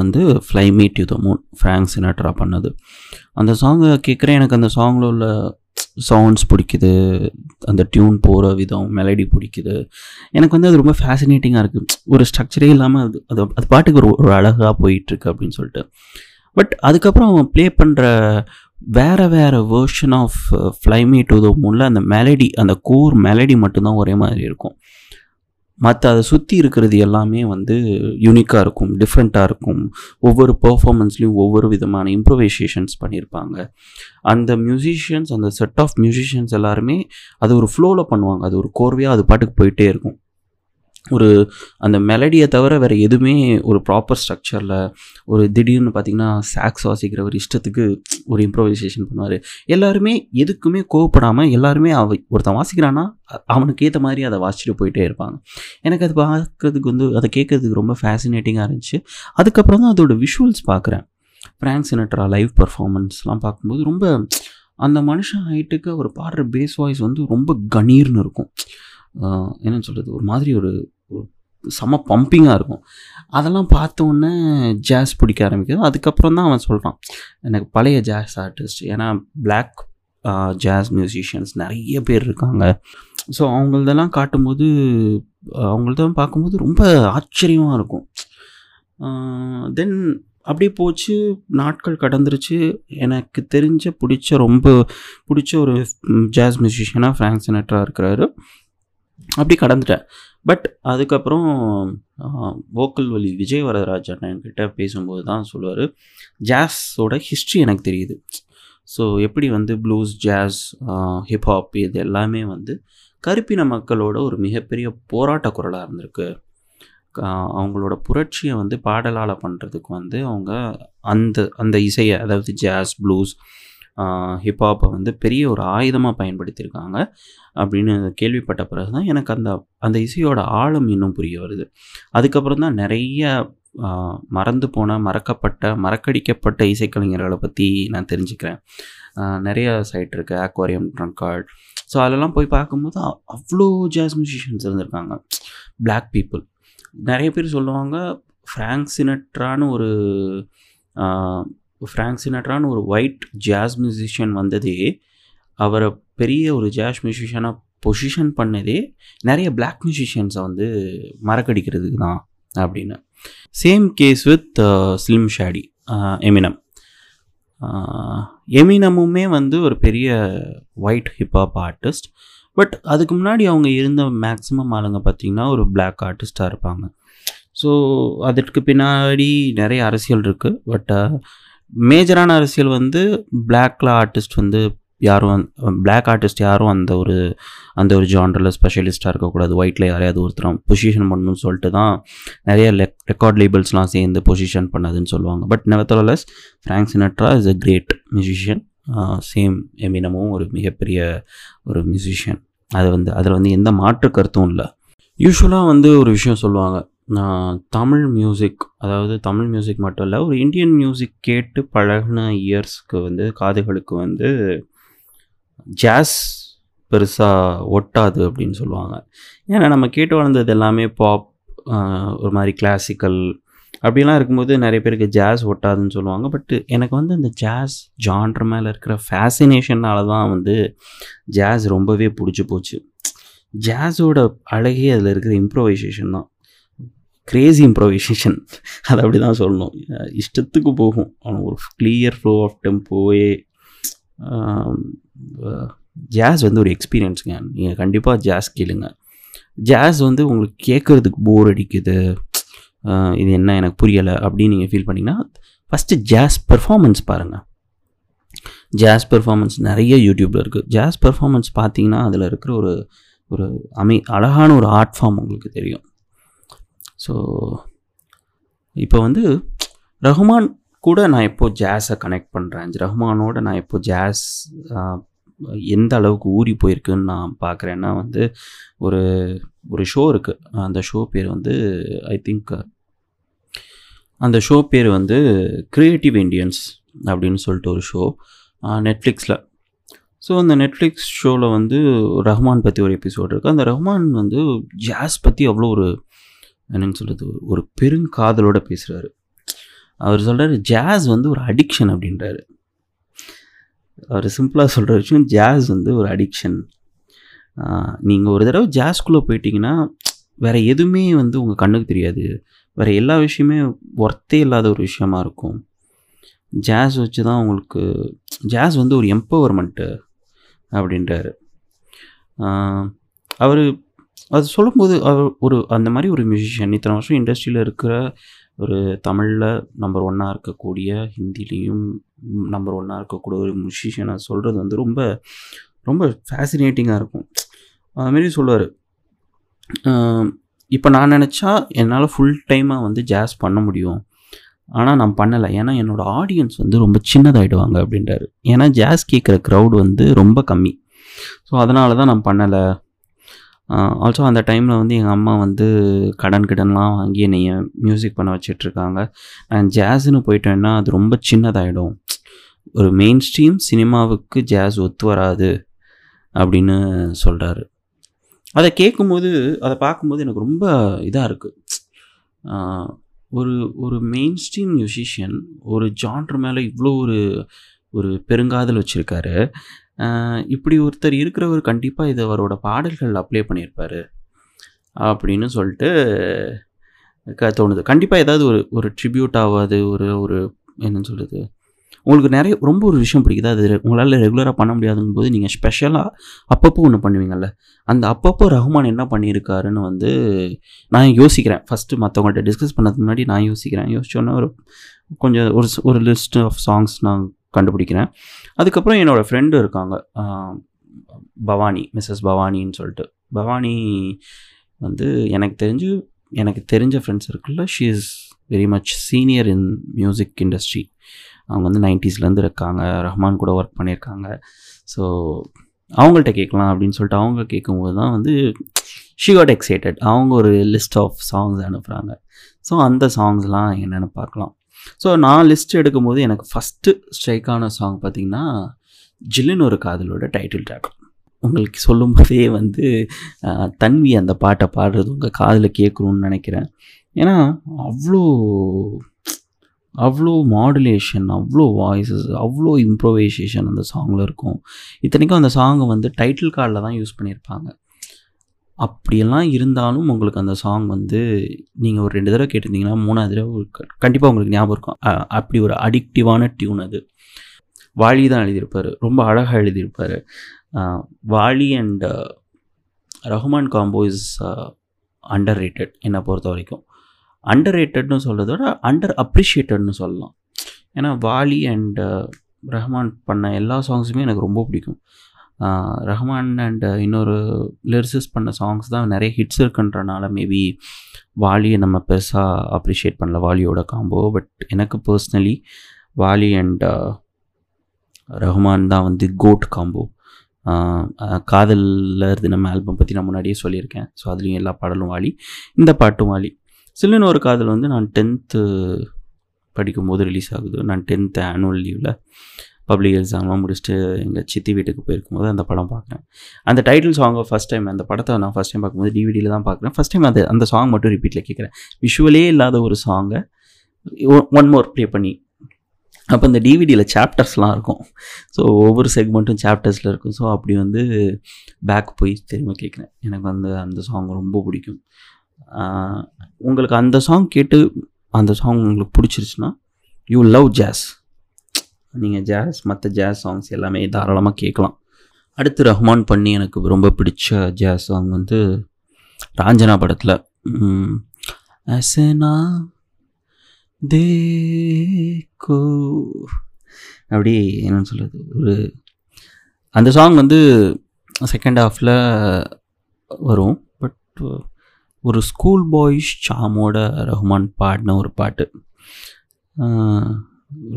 வந்து fly me to the moon Frank Sinatra பண்ணது. அந்த சாங்கை கேட்குறேன் எனக்கு அந்த சாங்கில் உள்ள சவுண்ட்ஸ் பிடிக்குது. அந்த டியூன் போகிற விதம் மெலடி பிடிக்குது. எனக்கு வந்து அது ரொம்ப ஃபேசினேட்டிங்காக இருக்குது ஒரு ஸ்ட்ரக்சரே இல்லாமல் அது அது அது பாட்டுக்கு ஒரு ஒரு அழகாக போயிட்டுருக்கு அப்படின்னு சொல்லிட்டு. பட் அதுக்கப்புறம் ப்ளே பண்ணுற வேறு வேறு version of fly me to the மூனில் அந்த மெலடி அந்த கோர் மெலடி மட்டும்தான் ஒரே மாதிரி இருக்கும். மற்ற அதை சுற்றி இருக்கிறது எல்லாமே வந்து யூனிக்காக இருக்கும் டிஃப்ரெண்ட்டாக இருக்கும். ஒவ்வொரு பர்ஃபார்மன்ஸ்லேயும் ஒவ்வொரு விதமான இம்ப்ரவைசேஷன்ஸ் பண்ணியிருப்பாங்க அந்த மியூசிஷியன்ஸ் அந்த செட் ஆஃப் மியூசிஷியன்ஸ் எல்லாருமே அது ஒரு ஃப்ளோவில் பண்ணுவாங்க. அது ஒரு கோர்வையாக அது பாட்டுக்கு போயிட்டே இருக்கும். ஒரு அந்த மெலடியை தவிர வேறு எதுவுமே ஒரு ப்ராப்பர் ஸ்ட்ரக்சரில் ஒரு திடீர்னு பார்த்தீங்கன்னா சாக்ஸ் வாசிக்கிறவர் இஷ்டத்துக்கு ஒரு இம்ப்ரோவைசேஷன் பண்ணுவார். எல்லாருமே எதுக்குமே கோவப்படாமல் எல்லாருமே அவ ஒருத்தன் வாசிக்கிறான்னா அவனுக்கு ஏற்ற மாதிரி அதை வாசிச்சுட்டு போயிட்டே இருப்பாங்க. எனக்கு அது பார்க்குறதுக்கு வந்து அதை கேட்கறதுக்கு ரொம்ப ஃபேசினேட்டிங்காக இருந்துச்சு. அதுக்கப்புறம் தான் அதோட விஷுவல்ஸ் பார்க்குறேன் ஃப்ராங்க் சினட்ரா லைவ் பர்ஃபார்மன்ஸ்லாம் பார்க்கும்போது ரொம்ப அந்த மனுஷன் ஹைட்டுக்கு அவர் பாடுற பேஸ் வாய்ஸ் வந்து ரொம்ப கணீர்னு இருக்கும். என்னன்னு சொல்கிறது ஒரு மாதிரி ஒரு செம பம்பிங்காக இருக்கும். அதெல்லாம் பார்த்த உடனே ஜாஸ் பிடிக்க ஆரம்பிக்குது. அதுக்கப்புறம் தான் அவன் சொல்கிறான் எனக்கு பழைய ஜாஸ் ஆர்டிஸ்ட் ஏன்னா பிளாக் ஜாஸ் மியூசிஷியன்ஸ் நிறைய பேர் இருக்காங்க. ஸோ அவங்களதெல்லாம் காட்டும்போது அவங்கள்தான் பார்க்கும்போது ரொம்ப ஆச்சரியமாக இருக்கும். தென் அப்படியே போச்சு. நாட்கள் கடந்துருச்சு. எனக்கு தெரிஞ்ச பிடிச்ச ரொம்ப பிடிச்ச ஒரு ஜாஸ் மியூசிஷியனாக ஃப்ராங்க் சினட்ரா இருக்கிறாரு. அப்படி கடந்துட்டேன். பட் அதுக்கப்புறம் வோக்கல் வழி விஜய் வரதராஜ் அண்ணன்கிட்ட பேசும்போது தான் சொல்லுவார் ஜாஸோட ஹிஸ்ட்ரி எனக்கு தெரியுது. ஸோ எப்படி வந்து ப்ளூஸ் ஜாஸ் ஹிப்ஹாப் இது எல்லாமே வந்து கருப்பின மக்களோட ஒரு மிகப்பெரிய போராட்ட குரலாக இருந்திருக்கு. அவங்களோட புரட்சியை வந்து பாடலால் பண்ணுறதுக்கு வந்து அவங்க அந்த அந்த இசையை அதாவது ஜாஸ் ப்ளூஸ் ஹிப்ஹாப்பை வந்து பெரிய ஒரு ஆயுதமாக பயன்படுத்தியிருக்காங்க அப்படின்னு கேள்விப்பட்ட பிறகு தான் எனக்கு அந்த அந்த இசையோட ஆழம் இன்னும் புரிய வருது. அதுக்கப்புறம் தான் நிறைய மறந்து போன மறக்கப்பட்ட மறக்கடிக்கப்பட்ட இசைக்கலைஞர்களை பற்றி நான் தெரிஞ்சுக்கிறேன். நிறைய சைட் இருக்குது ஆக்வாரியம் ட்ரங்கார்ட் ஸோ அதெல்லாம் போய் பார்க்கும்போது அவ்வளோ ஜாஸ் மியூசிஷியன்ஸ் இருந்திருக்காங்க. பிளாக் பீப்புள் நிறைய பேர் சொல்லுவாங்க ஃப்ராங்க் சினட்ரான்னு ஒரு ஃப்ராங்க் சினாட்ரான்னு ஒரு ஒயிட் ஜாஸ் மியூசிஷியன் வந்ததே அவரை பெரிய ஒரு ஜாஸ் மியூசிஷியனாக பொசிஷன் பண்ணதே நிறைய பிளாக் மியூசிஷியன்ஸை வந்து மறக்கடிக்கிறதுக்கு தான் அப்படின்னு. Same case with Slim Shady Eminem எமினமுமே வந்து ஒரு பெரிய ஒயிட் ஹிப்ஹாப் ஆர்டிஸ்ட் பட் அதுக்கு முன்னாடி அவங்க இருந்த மேக்ஸிமம் ஆளுங்க பார்த்திங்கன்னா ஒரு பிளாக் ஆர்டிஸ்ட்டாக இருப்பாங்க. ஸோ அதற்கு பின்னாடி நிறைய அரசியல் இருக்குது பட் மேஜரான அரசியல் வந்து பிளாக்ல ஆர்டிஸ்ட் வந்து யாரும் பிளாக் ஆர்டிஸ்ட் யாரும் அந்த ஒரு அந்த ஒரு ஜான்ரில் ஸ்பெஷலிஸ்ட்டாக இருக்கக்கூடாது. ஒயிட்டில் யாரையாவது ஒருத்தர் பொசிஷன் பண்ணணும்னு சொல்லிட்டு தான் நிறைய லெக் ரெக்கார்ட் லேபிள்ஸ்லாம் சேர்ந்து பொசிஷன் பண்ணதுன்னு சொல்லுவாங்க. But nevertheless Frank Sinatra is a great musician same எமினமும் ஒரு மிகப்பெரிய ஒரு மியூசிஷியன் அது வந்து அதில் வந்து எந்த மாற்று கருத்தும் இல்லை. யூஸ்வலாக வந்து ஒரு விஷயம் சொல்லுவாங்க. நான் தமிழ் மியூசிக் அதாவது தமிழ் மியூசிக் மட்டும் இல்லை ஒரு இந்தியன் மியூசிக் கேட்டு பழகின இயர்ஸ்க்கு வந்து காதுகளுக்கு வந்து ஜாஸ் பெருசாக ஒட்டாது அப்படின்னு சொல்லுவாங்க. ஏன்னா நம்ம கேட்டு வளர்ந்தது எல்லாமே பாப் ஒரு மாதிரி கிளாசிக்கல் அப்படிலாம் இருக்கும்போது நிறைய பேருக்கு ஜாஸ் ஒட்டாதுன்னு சொல்லுவாங்க. பட் எனக்கு வந்து அந்த ஜாஸ் ஜான்ற மேலே இருக்கிற ஃபேசினேஷனால தான் வந்து ஜாஸ் ரொம்பவே பிடிச்சி போச்சு. ஜாஸோட அழகே அதில் இருக்கிற இம்ப்ரோவைசேஷன் தான். கிரேசி இம்ப்ரோவைசேஷன் அதை அப்படி தான் சொல்லணும். இஷ்டத்துக்கு போகும். ஒரு கிளியர் ஃப்ளோ ஆஃப் டெம்போவே ஜாஸ் வந்து ஒரு எக்ஸ்பீரியன்ஸுங்க நீங்கள் கண்டிப்பாக ஜாஸ் கேளுங்க. ஜாஸ் வந்து உங்களுக்கு கேட்குறதுக்கு போர் அடிக்குது. இது என்ன எனக்கு புரியலை அப்படின்னு நீங்கள் ஃபீல் பண்ணிங்கன்னா ஃபஸ்ட்டு ஜாஸ் பெர்ஃபார்மன்ஸ் பாருங்கள் ஜாஸ் பெர்ஃபார்மன்ஸ் நிறைய யூடியூப்பில் இருக்குது ஜாஸ் பெர்ஃபார்மன்ஸ் பார்த்தீங்கன்னா அதில் இருக்கிற ஒரு ஒரு அமை அழகான ஒரு ஆர்ட் ஃபார்ம் உங்களுக்கு தெரியும். ஸோ இப்போ வந்து ரஹ்மான் கூட நான் எப்போது ஜாஸை கனெக்ட் பண்ணுறேன் ரஹ்மானோட நான் எப்போது ஜாஸ் எந்த அளவுக்கு ஊறி போயிருக்குன்னு நான் பார்க்குறேன்னா வந்து ஒரு ஒரு ஷோ இருக்குது அந்த ஷோ பேர் வந்து ஐ திங்க் அந்த ஷோ பேர் வந்து க்ரியேட்டிவ் இண்டியன்ஸ் அப்படின்னு சொல்லிட்டு ஒரு ஷோ நெட்ஃப்ளிக்ஸில் ஸோ அந்த நெட்ஃப்ளிக்ஸ் ஷோவில் வந்து ரஹ்மான் பற்றி ஒரு எபிசோட் இருக்குது அந்த ரஹ்மான் வந்து ஜாஸ் பற்றி அவ்வளோ ஒரு என்னன்னு சொல்கிறது ஒரு பெருங்காதலோட பேசுகிறாரு அவர் சொல்கிறாரு ஜாஸ் வந்து ஒரு அடிக்ஷன் அப்படின்றாரு. அவர் சிம்பிளாக சொல்கிற விஷயம் ஜாஸ் வந்து ஒரு அடிக்ஷன் நீங்கள் ஒரு தடவை ஜாஸ்குள்ளே போயிட்டீங்கன்னா வேறு எதுவுமே வந்து உங்கள் கண்ணுக்கு தெரியாது. வேறு எல்லா விஷயமே ஒர்த்தே இல்லாத ஒரு விஷயமா இருக்கும். ஜாஸ் வச்சு தான் உங்களுக்கு ஜாஸ் வந்து ஒரு எம்பவர்மெண்ட்டு அப்படின்றாரு. அவர் அது சொல்லும்போது அவர் ஒரு அந்த மாதிரி ஒரு மியூசிஷியன் இத்தனை வருஷம் இண்டஸ்ட்ரியில் இருக்கிற ஒரு தமிழில் நம்பர் ஒன்னாக இருக்கக்கூடிய ஹிந்திலேயும் நம்பர் ஒன்னாக இருக்கக்கூடிய ஒரு மியூசிஷியனை சொல்கிறது வந்து ரொம்ப ரொம்ப ஃபேசினேட்டிங்காக இருக்கும். அதுமாரி சொல்லுவார். இப்போ நான் நினச்சா என்னால் ஃபுல் டைமாக வந்து ஜாஸ் பண்ண முடியும். ஆனால் நான் பண்ணலை. ஏன்னா என்னோடய ஆடியன்ஸ் வந்து ரொம்ப சின்னதாகிடுவாங்க அப்படின்றாரு. ஏன்னா ஜாஸ் கேட்குற க்ரௌட் வந்து ரொம்ப கம்மி. ஸோ அதனால தான் நான் பண்ணலை. ஆல்சோ அந்த டைமில் வந்து எங்கள் அம்மா வந்து கடன் கிடன்லாம் வாங்கி என்னை மியூசிக் பண்ண வச்சிட்ருக்காங்க. நான் ஜாஸ்ன்னு போயிட்டேன்னா அது ரொம்ப சின்னதாகிடும் ஒரு மெயின் ஸ்ட்ரீம் சினிமாவுக்கு ஜாஸ் ஒத்து வராது அப்படின்னு சொல்கிறாரு அதை கேட்கும்போது அதை பார்க்கும்போது எனக்கு ரொம்ப இதாக இருக்குது ஒரு ஒரு மெயின் ஸ்ட்ரீம் மியூசிஷியன் ஒரு ஜான்ரு மேலே இவ்வளோ ஒரு ஒரு பெருங்காதல் வச்சுருக்காரு. இப்படி ஒருத்தர் இருக்கிறவர் கண்டிப்பாக இது அவரோட பாடல்கள் அப்ளை பண்ணியிருப்பார் அப்படின்னு சொல்லிட்டு க தோணுது. கண்டிப்பாக ஏதாவது ஒரு ஒரு ட்ரிபியூட் ஆகாது ஒரு ஒரு என்னன்னு சொல்கிறது உங்களுக்கு நிறைய ரொம்ப ஒரு விஷயம் பிடிக்குது? அது உங்களால் ரெகுலராக பண்ண முடியாதுங்கும் போது நீங்கள் ஸ்பெஷலாக அப்பப்போ ஒன்று பண்ணுவீங்கல்ல. அந்த அப்பப்போ ரஹ்மான் என்ன பண்ணியிருக்காருன்னு வந்து நான் யோசிக்கிறேன். ஃபஸ்ட்டு மற்றவங்கள்ட்ட டிஸ்கஸ் பண்ணதுக்கு முன்னாடி நான் யோசிக்கிறேன். யோசிச்சோன்னே ஒரு கொஞ்சம் ஒரு ஒரு லிஸ்ட் ஆஃப் சாங்ஸ் நான் கண்டுபிடிக்கிறேன். அதுக்கப்புறம் என்னோடய ஃப்ரெண்டு இருக்காங்க. பவானி மிஸ்ஸஸ் பவானின்னு சொல்லிட்டு. பவானி வந்து எனக்கு தெரிஞ்சு எனக்கு தெரிஞ்ச ஃப்ரெண்ட்ஸ் சர்க்கிளில் she is very much senior in music industry அவங்க வந்து நைன்ட்டீஸ்லேருந்து இருக்காங்க. ரஹ்மான் கூட ஒர்க் பண்ணியிருக்காங்க. ஸோ அவங்கள்ட்ட கேட்கலாம் அப்படின்னு சொல்லிட்டு அவங்க கேட்கும்போது தான் வந்து ஷி காட் எக்ஸைட்டட் அவங்க ஒரு லிஸ்ட் ஆஃப் சாங்ஸ் அனுப்புகிறாங்க ஸோ அந்த சாங்ஸ்லாம் என்னென்னு பார்க்கலாம். ஸோ நான் லிஸ்ட் எடுக்கும்போது எனக்கு ஃபஸ்ட்டு ஸ்ட்ரைக்கான சாங் பார்த்திங்கன்னா ஜில்லுன்னு ஒரு காதலோட டைட்டில் ட்ராக் உங்களுக்கு சொல்லும்போதே வந்து தன்வி அந்த பாட்டை பாடுறது உங்கள் காதில் கேட்கணும்னு நினைக்கிறேன். ஏன்னா அவ்வளோ அவ்வளோ மாடுலேஷன் அவ்வளோ வாய்ஸஸ் அவ்வளோ இம்ப்ரோவைசேஷன் அந்த சாங்கில் இருக்கும். இத்தனைக்கும் அந்த சாங்கை வந்து டைட்டில் கார்டில் தான் யூஸ் பண்ணியிருப்பாங்க. அப்படியெல்லாம் இருந்தாலும் உங்களுக்கு அந்த சாங் வந்து நீங்கள் ஒரு ரெண்டு தடவை கேட்டிருந்தீங்கன்னா மூணாவது தடவை கண்டிப்பாக உங்களுக்கு ஞாபகம் இருக்கும். அப்படி ஒரு அடிக்டிவான டியூன் அது. வாலி தான் எழுதியிருப்பார். ரொம்ப அழகாக எழுதியிருப்பார். Vaali and Rahman combo is underrated என்னை பொறுத்த வரைக்கும். அண்டர் ரேட்டட்னு சொல்கிறத விட அண்டர் அப்ரிஷியேட்டட்னு சொல்லலாம். ஏன்னா வாலி அண்ட் ரஹ்மான் பண்ண எல்லா சாங்ஸுமே எனக்கு ரொம்ப பிடிக்கும். ரஹ்மான் அண்ட் இன்னொரு லிரிசிஸ் பண்ண சாங்ஸ் தான் நிறைய ஹிட்ஸ் இருக்குன்றனால மேபி வாலியை நம்ம பெருசாக அப்ரிஷியேட் பண்ணல வாலியோட காம்போ பட் எனக்கு பர்ஸ்னலி வாலி அண்ட் ரஹ்மான் தான் வந்து கோட் காம்போ காதலில் இருந்து நம்ம ஆல்பம் பற்றி நான் முன்னாடியே சொல்லியிருக்கேன். ஸோ அதுலேயும் எல்லா பாடலும் வாலி இந்த பாட்டும் வாலி. சில்லுன்னு ஒரு காதல் வந்து நான் டென்த்து படிக்கும்போது ரிலீஸ் ஆகுது. நான் டென்த்து ஆனுவல் லீவில் பப்ளிக் எக்ஸாம்லாம் முடிச்சுட்டு எங்கள் சித்தி வீட்டுக்கு போயிருக்கும்போது அந்த படம் பார்க்குறேன். அந்த டைட்டில் சாங்கை ஃபஸ்ட் டைம் அந்த படத்தை நான் ஃபஸ்ட் டைம் பார்க்கும்போது டிவிடியில் தான் பார்க்குறேன். ஃபஸ்ட் டைம் அது அந்த சாங் மட்டும் ரிப்பீட்டில் கேட்குறேன். விஷுவலே இல்லாத ஒரு சாங்கை ஒன் மோர் ப்ளே பண்ணி. அப்போ இந்த டிவிடியில் சாப்டர்ஸ்லாம் இருக்கும். ஸோ ஒவ்வொரு செக்மெண்ட்டும் சாப்டர்ஸில் இருக்கும். ஸோ அப்படி வந்து பேக் போய் திரும்ப கேட்குறேன். எனக்கு வந்து அந்த சாங் ரொம்ப பிடிக்கும். உங்களுக்கு அந்த சாங் கேட்டு அந்த சாங் உங்களுக்கு பிடிச்சிருச்சுன்னா யூ லவ் ஜாஸ் நீங்கள் ஜாஸ் மற்ற ஜாஸ் சாங்ஸ் எல்லாமே தாராளமாக கேட்கலாம். அடுத்து ரஹ்மான் பண்ணி எனக்கு ரொம்ப பிடிச்ச ஜாஸ் சாங் வந்து ராஞ்சனா படத்தில் அசனா தேக்கோ அப்படி என்னன்னு சொல்கிறது ஒரு அந்த சாங் வந்து செகண்ட் ஹாஃபில் வரும் பட் ஒரு ஸ்கூல் பாய்ஸ் சாமோட ரஹ்மான் பாடின ஒரு பாட்டு.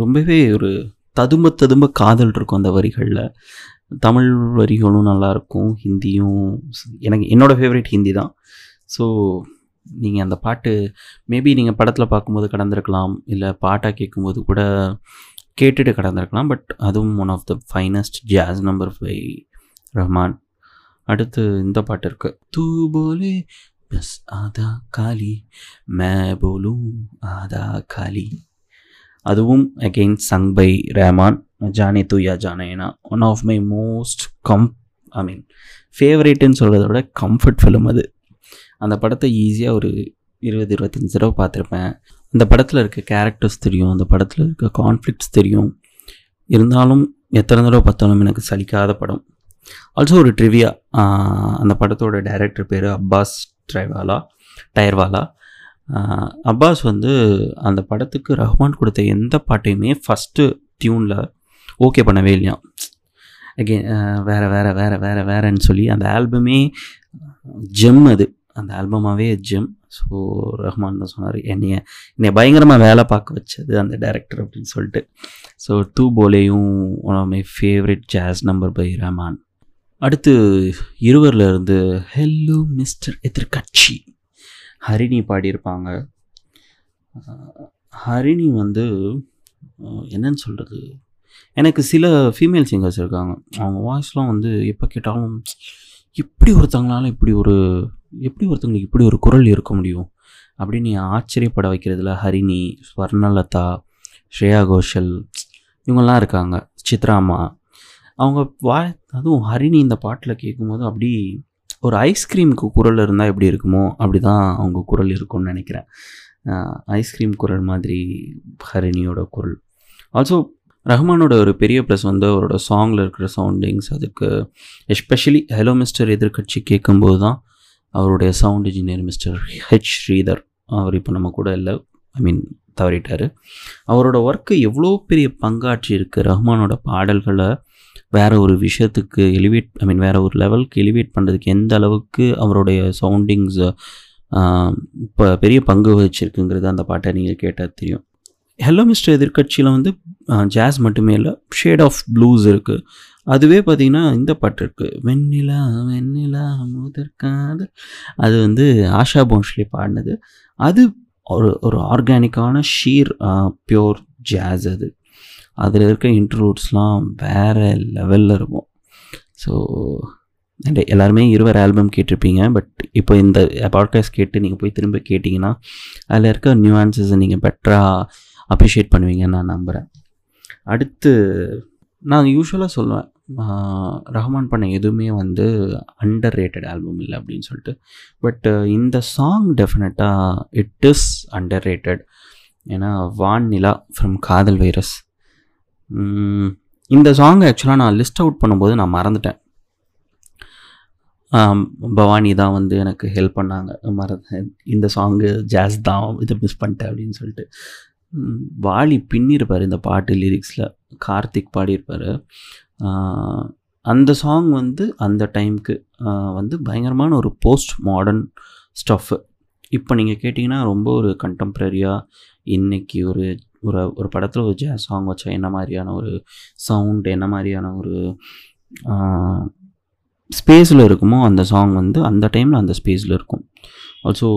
ரொம்பவே ஒரு ததும்ப ததும்ப காதல் இருக்கும் அந்த வரிகளில். தமிழ் வரிகளும் நல்லாயிருக்கும் ஹிந்தியும் எனக்கு என்னோடய ஃபேவரட் ஹிந்தி தான். ஸோ நீங்கள் அந்த பாட்டு மேபி நீங்கள் படத்தில் பார்க்கும்போது கடந்திருக்கலாம் இல்லை பாட்டாக கேட்கும்போது கூட கேட்டுட்டு கடந்திருக்கலாம் பட் அதுவும் one of the finest jazz number five Rahman அடுத்து இந்த பாட்டு இருக்கு. தூ போலே பஸ் ஆதா காலி மே போலும் ஆதா காலி. அதுவும் again Sangh by Rahman Jaane Tu Ya Jaane Na one of my most come I mean ஃபேவரேட்டுன்னு சொல்கிறத விட கம்ஃபர்ட் ஃபிலிம் அது. அந்த படத்தை ஈஸியாக ஒரு இருபது இருபத்தஞ்சி தடவை பார்த்துருப்பேன். அந்த படத்தில் இருக்க கேரக்டர்ஸ் தெரியும் அந்த படத்தில் இருக்க கான்ஃப்ளிக்ஸ் தெரியும். இருந்தாலும் எத்தனை தடவை பார்த்தாலும் எனக்கு சலிக்காத படம். ஆல்சோ ஒரு ட்ரிவியா அந்த படத்தோட டைரக்டர் பேர் அப்பாஸ் ட்ரைவாலா டயர்வாலா அப்பாஸ் வந்து அந்த படத்துக்கு ரஹ்மான் கொடுத்த எந்த பாட்டையுமே ஃபஸ்ட்டு டியூனில் ஓகே பண்ணவே இல்லையா அகெயின் வேறு வேறு வேறு வேறு வேறன்னு சொல்லி அந்த ஆல்பமே ஜெம் அது. அந்த ஆல்பமாகவே ஜெம் ஸோ ரஹ்மான் தான் சொன்னார் என்னைய என்னை பயங்கரமாக வேலை பார்க்க வச்சது அந்த டேரக்டர் அப்படின்னு சொல்லிட்டு. So two போலேயும் one of my favourite jazz number by Rahman. அடுத்து இருவரில் இருந்து ஹெல்லோ மிஸ்டர் எதிர்கட்சி ஹரிணி பாடியிருப்பாங்க. ஹரிணி வந்து என்னன்னு சொல்கிறது எனக்கு சில ஃபீமேல் சிங்கர்ஸ் இருக்காங்க. அவங்க வாய்ஸ்லாம் வந்து எப்போ கேட்டாலும் எப்படி ஒருத்தவங்களால இப்படி ஒரு எப்படி ஒருத்தவங்களுக்கு இப்படி ஒரு குரல் இருக்க முடியும்? அப்படின்னு ஆச்சரியப்பட வைக்கிறதுல ஹரிணி ஸ்வர்ணலதா ஸ்ரேயா கோஷல் இவங்கெல்லாம் இருக்காங்க. சித்ராமா. அவங்க வா அதுவும் ஹரிணி இந்த பாட்டில் கேட்கும்போது அப்படி ஒரு ஐஸ்கிரீமுக்கு குரல் இருந்தால் எப்படி இருக்குமோ அப்படி தான் அவங்க குரல் இருக்கும்னு நினைக்கிறேன். ஐஸ்கிரீம் குரல் மாதிரி ஹரிணியோட குரல். ஆல்சோ ரஹ்மானோட ஒரு பெரிய ப்ளஸ் வந்து அவரோட சாங்கில் இருக்கிற சவுண்டிங்ஸ் அதுக்கு எஸ்பெஷலி ஹலோ மிஸ்டர் எதிர்கட்சி கேட்கும்போது தான் அவருடைய sound engineer mister H Sridhar. அவர் இப்போ நம்ம கூட இல்லை ஐ மீன் தவறிட்டார். அவரோட ஒர்க்கு எவ்வளோ பெரிய பங்காற்றி இருக்குது ரஹ்மானோட பாடல்களை வேறு ஒரு விஷயத்துக்கு எலிவேட் ஐ மீன் வேறு ஒரு லெவலுக்கு எலிவேட் பண்ணுறதுக்கு எந்த அளவுக்கு அவருடைய சவுண்டிங்ஸ் இப்போ பெரிய பங்கு வகிச்சிருக்குங்கிறது அந்த பாட்டை நீங்கள் கேட்டால் தெரியும். ஹலோ மிஸ்டர் எதிர்கட்சியில் வந்து ஜாஸ் மட்டுமே இல்லை ஷேட் ஆஃப் ப்ளூஸ் இருக்குது அதுவே பார்த்திங்கன்னா இந்த பாட்டு இருக்குது வெண்ணிலா வெண்ணிலா முதற்காது அது வந்து ஆஷா போன்ஸ்லி பாடினது. அது ஒரு ஒரு ஆர்கானிக்கான ஷீர் பியோர் ஜாஸ் அது. அதில் இருக்க இன்ட்ரூட்ஸ்லாம் வேறு லெவலில் இருக்கும். ஸோ அண்ட் எல்லாருமே இருவர் ஆல்பம் கேட்டிருப்பீங்க பட் இப்போ இந்த பாட்காஸ்ட் கேட்டு நீங்கள் போய் திரும்ப கேட்டிங்கன்னா அதில் இருக்க நியூஆன்சஸை நீங்கள் பெட்டராக அப்ரிஷியேட் பண்ணுவீங்கன்னு நான் நம்புகிறேன் அடுத்து நான் யூஸ்வலாக சொல்லுவேன் ரஹ்மான் பண்ண எதுவுமே வந்து அண்டர் ரேட்டட் ஆல்பம் இல்லை அப்படின்னு சொல்லிட்டு. பட் இந்த சாங் டெஃபினட்டாக இட் இஸ் அண்டர் ரேட்டட் ஏன்னா வான் நிலா ஃப்ரம் காதல் வைரஸ் இந்த சாங் ஆக்சுவலாக நான் லிஸ்ட் அவுட் பண்ணும்போது நான் மறந்துட்டேன். பவானி தான் வந்து எனக்கு ஹெல்ப் பண்ணாங்க. மறந்த இந்த சாங்கு ஜாஸ் தான் இதை மிஸ் பண்ணிட்டேன் அப்படின்னு சொல்லிட்டு. வாலி பின்னிருப்பார் இந்த பாட்டு லிரிக்ஸில் கார்த்திக் பாடியிருப்பார். அந்த சாங் வந்து அந்த டைமுக்கு வந்து பயங்கரமான ஒரு போஸ்ட் மாடர்ன் ஸ்டஃப்பு இப்போ நீங்கள் கேட்டிங்கன்னா ரொம்ப ஒரு கண்டெம்ப்ரரியாக இன்றைக்கி ஒரு ஒரு ஒரு படத்தில் ஒரு ஜாஸ் சாங் வச்சா என்ன மாதிரியான ஒரு சவுண்ட் என்ன மாதிரியான ஒரு ஸ்பேஸில் இருக்குமோ அந்த சாங் வந்து அந்த டைமில் அந்த ஸ்பேஸில் இருக்கும். ஆல்சோ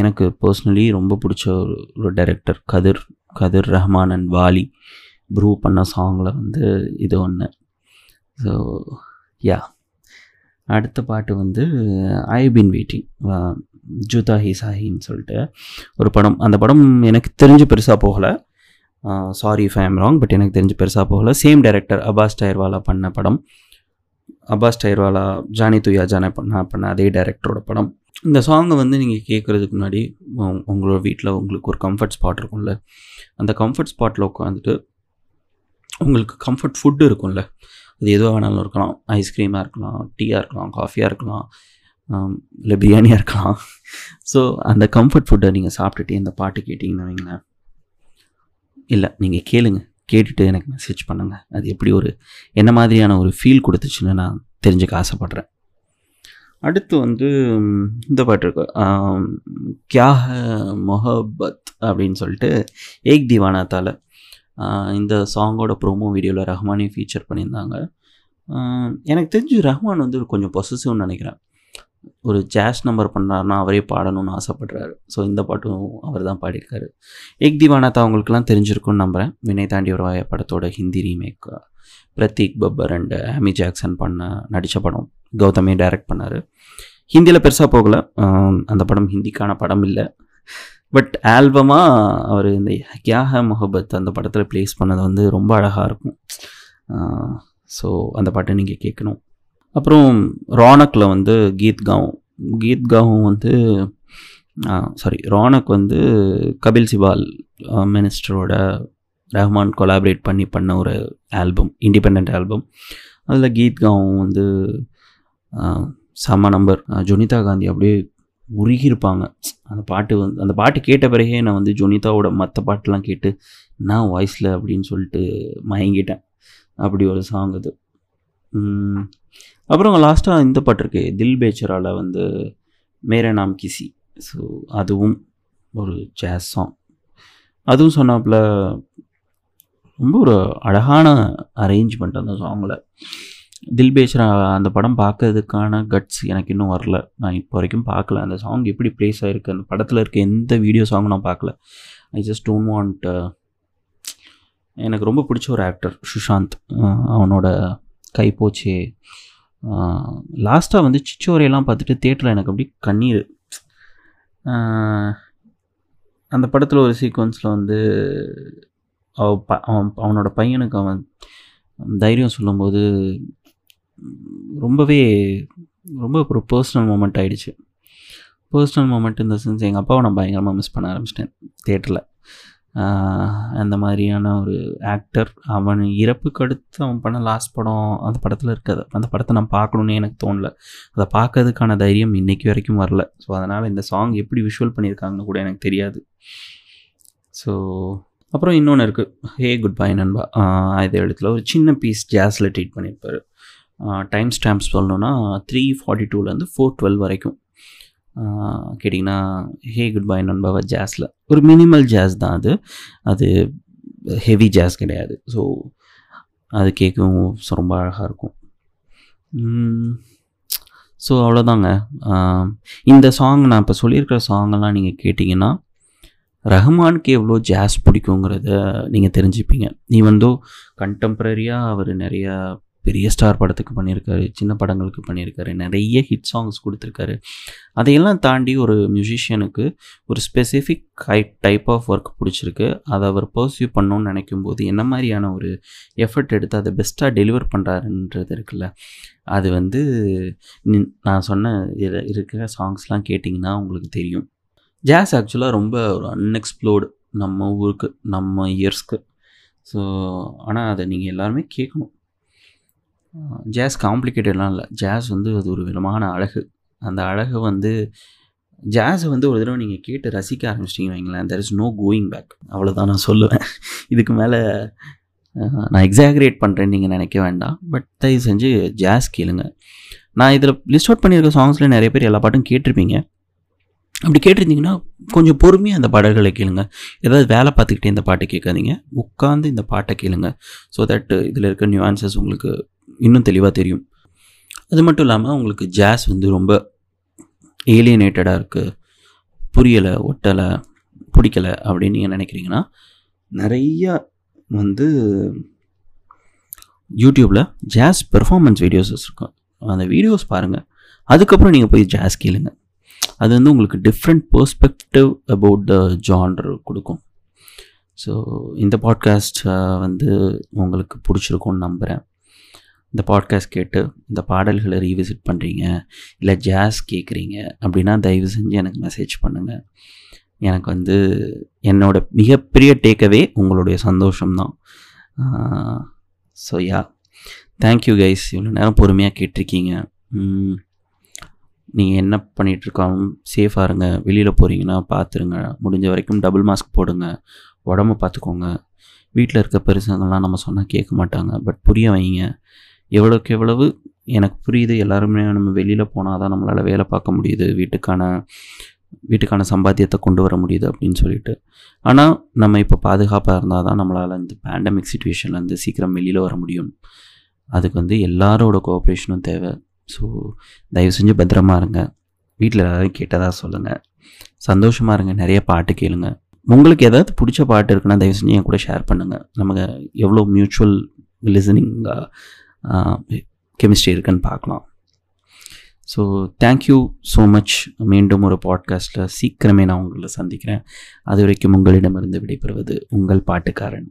எனக்கு பர்சனலி ரொம்ப பிடிச்ச ஒரு ஒரு டைரக்டர் கதிர் கதிர் ரஹ்மான் அண்ட் வாலி. ப்ரூ பண்ண சாங்கில் வந்து இது ஒன்று ஸோ யா அடுத்த பாட்டு வந்து I been waiting Jhootha Hi சாஹின்னு சொல்லிட்டு ஒரு படம். அந்த படம் எனக்கு தெரிஞ்சு பெருசாக போகலை. Sorry if I am wrong but எனக்கு தெரிஞ்சு பெருசாக போகலை. சேம் டைரக்டர் அபாஸ் டயர்வாலா பண்ண படம். அபாஸ் டயர்வாலா ஜானி துயா ஜானே பண்ண பண்ண அதே டைரக்டரோட படம். இந்த சாங்கை வந்து நீங்கள் கேட்குறதுக்கு முன்னாடி உங்களோட வீட்டில் உங்களுக்கு ஒரு கம்ஃபர்ட் ஸ்பாட் இருக்கும்ல. அந்த கம்ஃபர்ட் ஸ்பாட்டில் உட்காந்துட்டு உங்களுக்கு கம்ஃபர்ட் ஃபுட்டு இருக்கும்ல. அது எதுவாக வேணாலும் இருக்கலாம். ஐஸ்கிரீமாக இருக்கலாம் டீயாக இருக்கலாம் காஃபியாக இருக்கலாம். இல்லை பிரியாணியாக இருக்கலாம். ஸோ அந்த கம்ஃபர்ட் ஃபுட்டை நீங்கள் சாப்பிட்டுட்டு இந்த பாட்டு கேட்டிங்கன்னா வைங்களேன். இல்லை நீங்கள் கேளுங்க. கேட்டுட்டு எனக்கு மெசேஜ் பண்ணுங்கள் அது எப்படி ஒரு என்ன மாதிரியான ஒரு ஃபீல் கொடுத்துச்சுன்னு நான் தெரிஞ்சுக்க ஆசைப்பட்றேன். அடுத்து வந்து இந்த பாட்டு இருக்கு. கியா மொஹபத் அப்படின்னு சொல்லிட்டு ஏக் திவானாத்தால் இந்த சாங்கோட ப்ரோமோ வீடியோவில் ரஹ்மானையும் ஃபீச்சர் பண்ணியிருந்தாங்க. எனக்கு தெரிஞ்சு ரஹ்மான் வந்து கொஞ்சம் பொசசிவ்னு நினைக்கிறேன். ஒரு ஜாஸ் நம்பர் பண்ணார்னா அவரே பாடணும்னு ஆசைப்படுறாரு. ஸோ இந்த பாட்டும் அவர் தான் பாடியிருக்காரு. ஏக் திவானாத்தா அவங்களுக்குலாம் தெரிஞ்சிருக்கும்னு நம்புகிறேன் வினய் தாண்டி ஒரு வாய படத்தோட Hindi remake Prateik Babbar and Amy Jackson பண்ண நடித்த படம். கௌதமே டைரக்ட் பண்ணார். ஹிந்தியில் பெருசாக போகலை. அந்த படம் ஹிந்திக்கான படம் இல்லை. பட் ஆல்பமாக அவர் இந்த கியாக முகபத் அந்த படத்தில் ப்ளேஸ் பண்ணது வந்து ரொம்ப அழகாக இருக்கும். ஸோ அந்த பாட்டை நீங்கள் கேட்கணும் அப்புறம் ரோனக்கில் வந்து கீத் காவும் கீத் காவும் வந்து சாரி ரோனக் வந்து கபில் சிபால் மினிஸ்டரோட ரஹ்மான் கொலாபரேட் பண்ணி பண்ண ஒரு ஆல்பம் இண்டிபெண்ட் ஆல்பம். அதில் கீத் காவும் வந்து செம்ம நம்பர். ஜொனிதா காந்தி அப்படியே உருகியிருப்பாங்க. அந்த பாட்டு வந்து அந்த பாட்டு கேட்ட பிறகே நான் வந்து ஜொனிதாவோட மற்ற பாட்டெலாம் கேட்டு நான் வாய்ஸில் அப்படின்னு சொல்லிட்டு மயங்கிட்டேன். அப்படி ஒரு சாங் அது. அப்புறம் லாஸ்ட்டாக இந்த பாட்டு இருக்கு தில் பேச்சரால் வந்து மேரே நாம் கிசி. ஸோ அதுவும் ஒரு ஜாஸ் சாங் அதுவும் சொன்னாப்புல ரொம்ப ஒரு அழகான அரேஞ்ச்மெண்ட் அந்த சாங்கில் தில் பேச்சரா அந்த படம் பார்க்கறதுக்கான கட்ஸ் எனக்கு இன்னும் வரல. நான் இப்போ வரைக்கும் பார்க்கல. அந்த சாங் எப்படி ப்ளேஸ் ஆகிருக்கு அந்த படத்தில் இருக்க எந்த வீடியோ சாங் நான் பார்க்கல. ஐ ஜஸ்ட் டோன்ட் வாண்ட் எனக்கு ரொம்ப பிடிச்ச ஒரு ஆக்டர் சுஷாந்த். அவனோட கைப்போச்சே லாஸ்ட்டாக வந்து சிச்சோரையெல்லாம் பார்த்துட்டு தேட்டரில் எனக்கு அப்படி கண்ணீர். அந்த படத்தில் ஒரு சீக்வன்ஸில் வந்து அவ ப அவன் அவனோட பையனுக்கு அவன் தைரியம் சொல்லும்போது ரொம்பவே ரொம்ப ஒரு பர்சனல் மூமெண்ட் ஆகிடுச்சு பர்சனல் மூமெண்ட் இந்த சென்ஸ் எங்கள் அப்பாவை நான் பயங்கரமாக மிஸ் பண்ண ஆரம்பிச்சிட்டேன் தேட்டரில் அந்த மாதிரியான ஒரு ஆக்டர் அவன் இறப்புக்கு அடுத்து அவன் பண்ண லாஸ்ட் படம் அந்த படத்தில் இருக்காது. அந்த படத்தை நான் பார்க்கணுன்னே எனக்கு தோணலை. அதை பார்க்கறதுக்கான தைரியம் இன்னைக்கு வரைக்கும் வரல. ஸோ அதனால் இந்த சாங் எப்படி விஷுவல் பண்ணியிருக்காங்கன்னு கூட எனக்கு தெரியாது. ஸோ அப்புறம் இன்னொன்று இருக்குது ஹே குட் பை நண்பா இது இடத்துல ஒரு சின்ன பீஸ் ஜாஸில் ட்ரீட் பண்ணியிருப்பார். டைம் ஸ்டாம்ப்ஸ் சொல்லணுன்னா த்ரீ ஃபார்ட்டி டூலேருந்து ஃபோர் டுவெல் வரைக்கும். கேட்டிங்கன்னா ஹே குட் பை நண்பாவா ஜாஸில் ஒரு மினிமல் ஜாஸ் தான் அது. அது ஹெவி ஜாஸ் கிடையாது. ஸோ அது கேட்கவும் ரொம்ப அழகாக இருக்கும். ஸோ அவ்வளோதாங்க. இந்த சாங் நான் இப்போ சொல்லியிருக்கிற சாங்கெல்லாம் நீங்கள் கேட்டிங்கன்னா ரஹ்மானுக்கு எவ்வளோ ஜாஸ் பிடிக்குங்கிறத நீங்கள் தெரிஞ்சுப்பீங்க. ஈவன் தோ கண்டெம்ப்ரரியாக அவர் நிறையா பெரிய ஸ்டார் படத்துக்கு பண்ணியிருக்காரு சின்ன படங்களுக்கு பண்ணியிருக்காரு நிறைய ஹிட் சாங்ஸ் கொடுத்துருக்காரு. அதையெல்லாம் தாண்டி ஒரு மியூசிஷியனுக்கு ஒரு specific high type of work பிடிச்சிருக்கு. அதை அவர் பர்சியூ பண்ணணும்னு நினைக்கும் போது என்ன மாதிரியான ஒரு எஃபர்ட் எடுத்து அதை பெஸ்ட்டாக டெலிவர் பண்ணுறாருன்றது இருக்குல்ல. அது வந்து நான் சொன்ன இது இருக்கிற சாங்ஸ்லாம் கேட்டிங்கன்னா உங்களுக்கு தெரியும். ஜாஸ் ஆக்சுவலாக ரொம்ப ஒரு அன்எக்ஸ்ப்ளோர்டு நம்ம ஊருக்கு நம்ம இயர்ஸ்க்கு ஸோ ஆனால் அதை நீங்கள் எல்லாருமே கேட்கணும். ஜாஸ் காம்ப்ளிகேட்டட்லாம் இல்லை. ஜாஸ் வந்து அது ஒரு விதமான அழகு. அந்த அழகு வந்து ஜாஸை வந்து ஒரு தடவை நீங்கள் கேட்டு ரசிக்க ஆரம்பிச்சிட்டிங்க வைங்களேன். There is no going back அவ்வளோதான் நான் சொல்லுவேன். இதுக்கு மேலே நான் எக்ஸாகரேட் பண்ணுறேன்னு நீங்கள் நினைக்க வேண்டாம். பட் தயவு செஞ்சு ஜாஸ் கேளுங்க. நான் இதில் லிஸ்ட் அவுட் பண்ணியிருக்க சாங்ஸில் நிறைய பேர் எல்லா பாட்டும் கேட்டிருப்பீங்க. அப்படி கேட்டிருந்தீங்கன்னா கொஞ்சம் பொறுமையாக அந்த பாடல்களை கேளுங்க. ஏதாவது வேலை பார்த்துக்கிட்டே இந்த பாட்டை கேட்காதீங்க. உட்காந்து இந்த பாட்டை கேளுங்க. ஸோ தட் இதில் இருக்க நியூஆன்சஸ் உங்களுக்கு இன்னும் தெளிவாக தெரியும். அது மட்டும் இல்லாமல் உங்களுக்கு ஜாஸ் வந்து ரொம்ப ஏலியனேட்டடாக இருக்குது புரியலை ஒட்டலை பிடிக்கலை அப்படின்னு நீங்கள் நினைக்கிறீங்கன்னா நிறைய வந்து யூடியூப்பில் ஜாஸ் பெர்ஃபார்மன்ஸ் வீடியோஸஸ் இருக்கும் அந்த வீடியோஸ் பாருங்கள் அதுக்கப்புறம் நீங்கள் போய் ஜாஸ் கேளுங்க. அது வந்து உங்களுக்கு different perspective about the genre கொடுக்கும். ஸோ இந்த பாட்காஸ்ட் வந்து உங்களுக்கு பிடிச்சிருக்கும்னு நம்புகிறேன் இந்த பாட்காஸ்ட் கேட்டு இந்த பாடல்களை ரீவிசிட் பண்ணுறீங்க இல்லை ஜாஸ் கேட்குறீங்க அப்படின்னா தயவு செஞ்சு எனக்கு மெசேஜ் பண்ணுங்கள் எனக்கு வந்து என்னோட மிகப்பெரிய டேக்கவே உங்களுடைய சந்தோஷம்தான். ஸோ யா தேங்க்யூ கைஸ் இவ்வளோ நேரம் பொறுமையாக கேட்டிருக்கீங்க. நீங்கள் என்ன பண்ணிகிட்ருக்காலும் சேஃபாக இருங்க. வெளியில் போகிறீங்கன்னா பார்த்துருங்க முடிஞ்ச வரைக்கும் டபுள் மாஸ்க் போடுங்க. உடம்ப பார்த்துக்கோங்க வீட்டில் இருக்க பெருசங்கள்லாம் நம்ம சொன்னால் கேட்க மாட்டாங்க. பட் புரிய வைங்க. எவ்வளோக்கு எவ்வளவு? எனக்கு புரியுது. எல்லாருமே நம்ம வெளியில் போனால் தான் நம்மளால் வேலை பார்க்க முடியுது. வீட்டுக்கான வீட்டுக்கான சம்பாத்தியத்தை கொண்டு வர முடியுது அப்படின்னு சொல்லிட்டு. ஆனால் நம்ம இப்போ பாதுகாப்பாக இருந்தால் தான் நம்மளால் இந்த பேண்டமிக் சுச்சுவேஷன்லேருந்து சீக்கிரம் வெளியில் வர முடியும். அதுக்கு வந்து எல்லாரோட கோஆப்ரேஷனும் தேவை. ஸோ தயவு செஞ்சு பத்திரமா இருங்க. வீட்டில் எல்லாரும் கேட்டதாக சொல்லுங்கள் சந்தோஷமாக இருங்க. நிறைய பாட்டு கேளுங்க. உங்களுக்கு ஏதாவது பிடிச்ச பாட்டு இருக்குன்னா தயவு செஞ்சு என் கூட ஷேர் பண்ணுங்கள் நமக்கு எவ்வளோ மியூச்சுவல் லிசனிங்காக கெமிஸ்ட்ரி இருக்குன்னு பார்க்கலாம். ஸோ தேங்க்யூ ஸோ மச் மீண்டும் ஒரு பாட்காஸ்ட்டில் சீக்கிரமே நான் உங்களை சந்திக்கிறேன். அது வரைக்கும் உங்களிடமிருந்து விடைபெறுவது உங்கள் பாட்டுக்காரன்.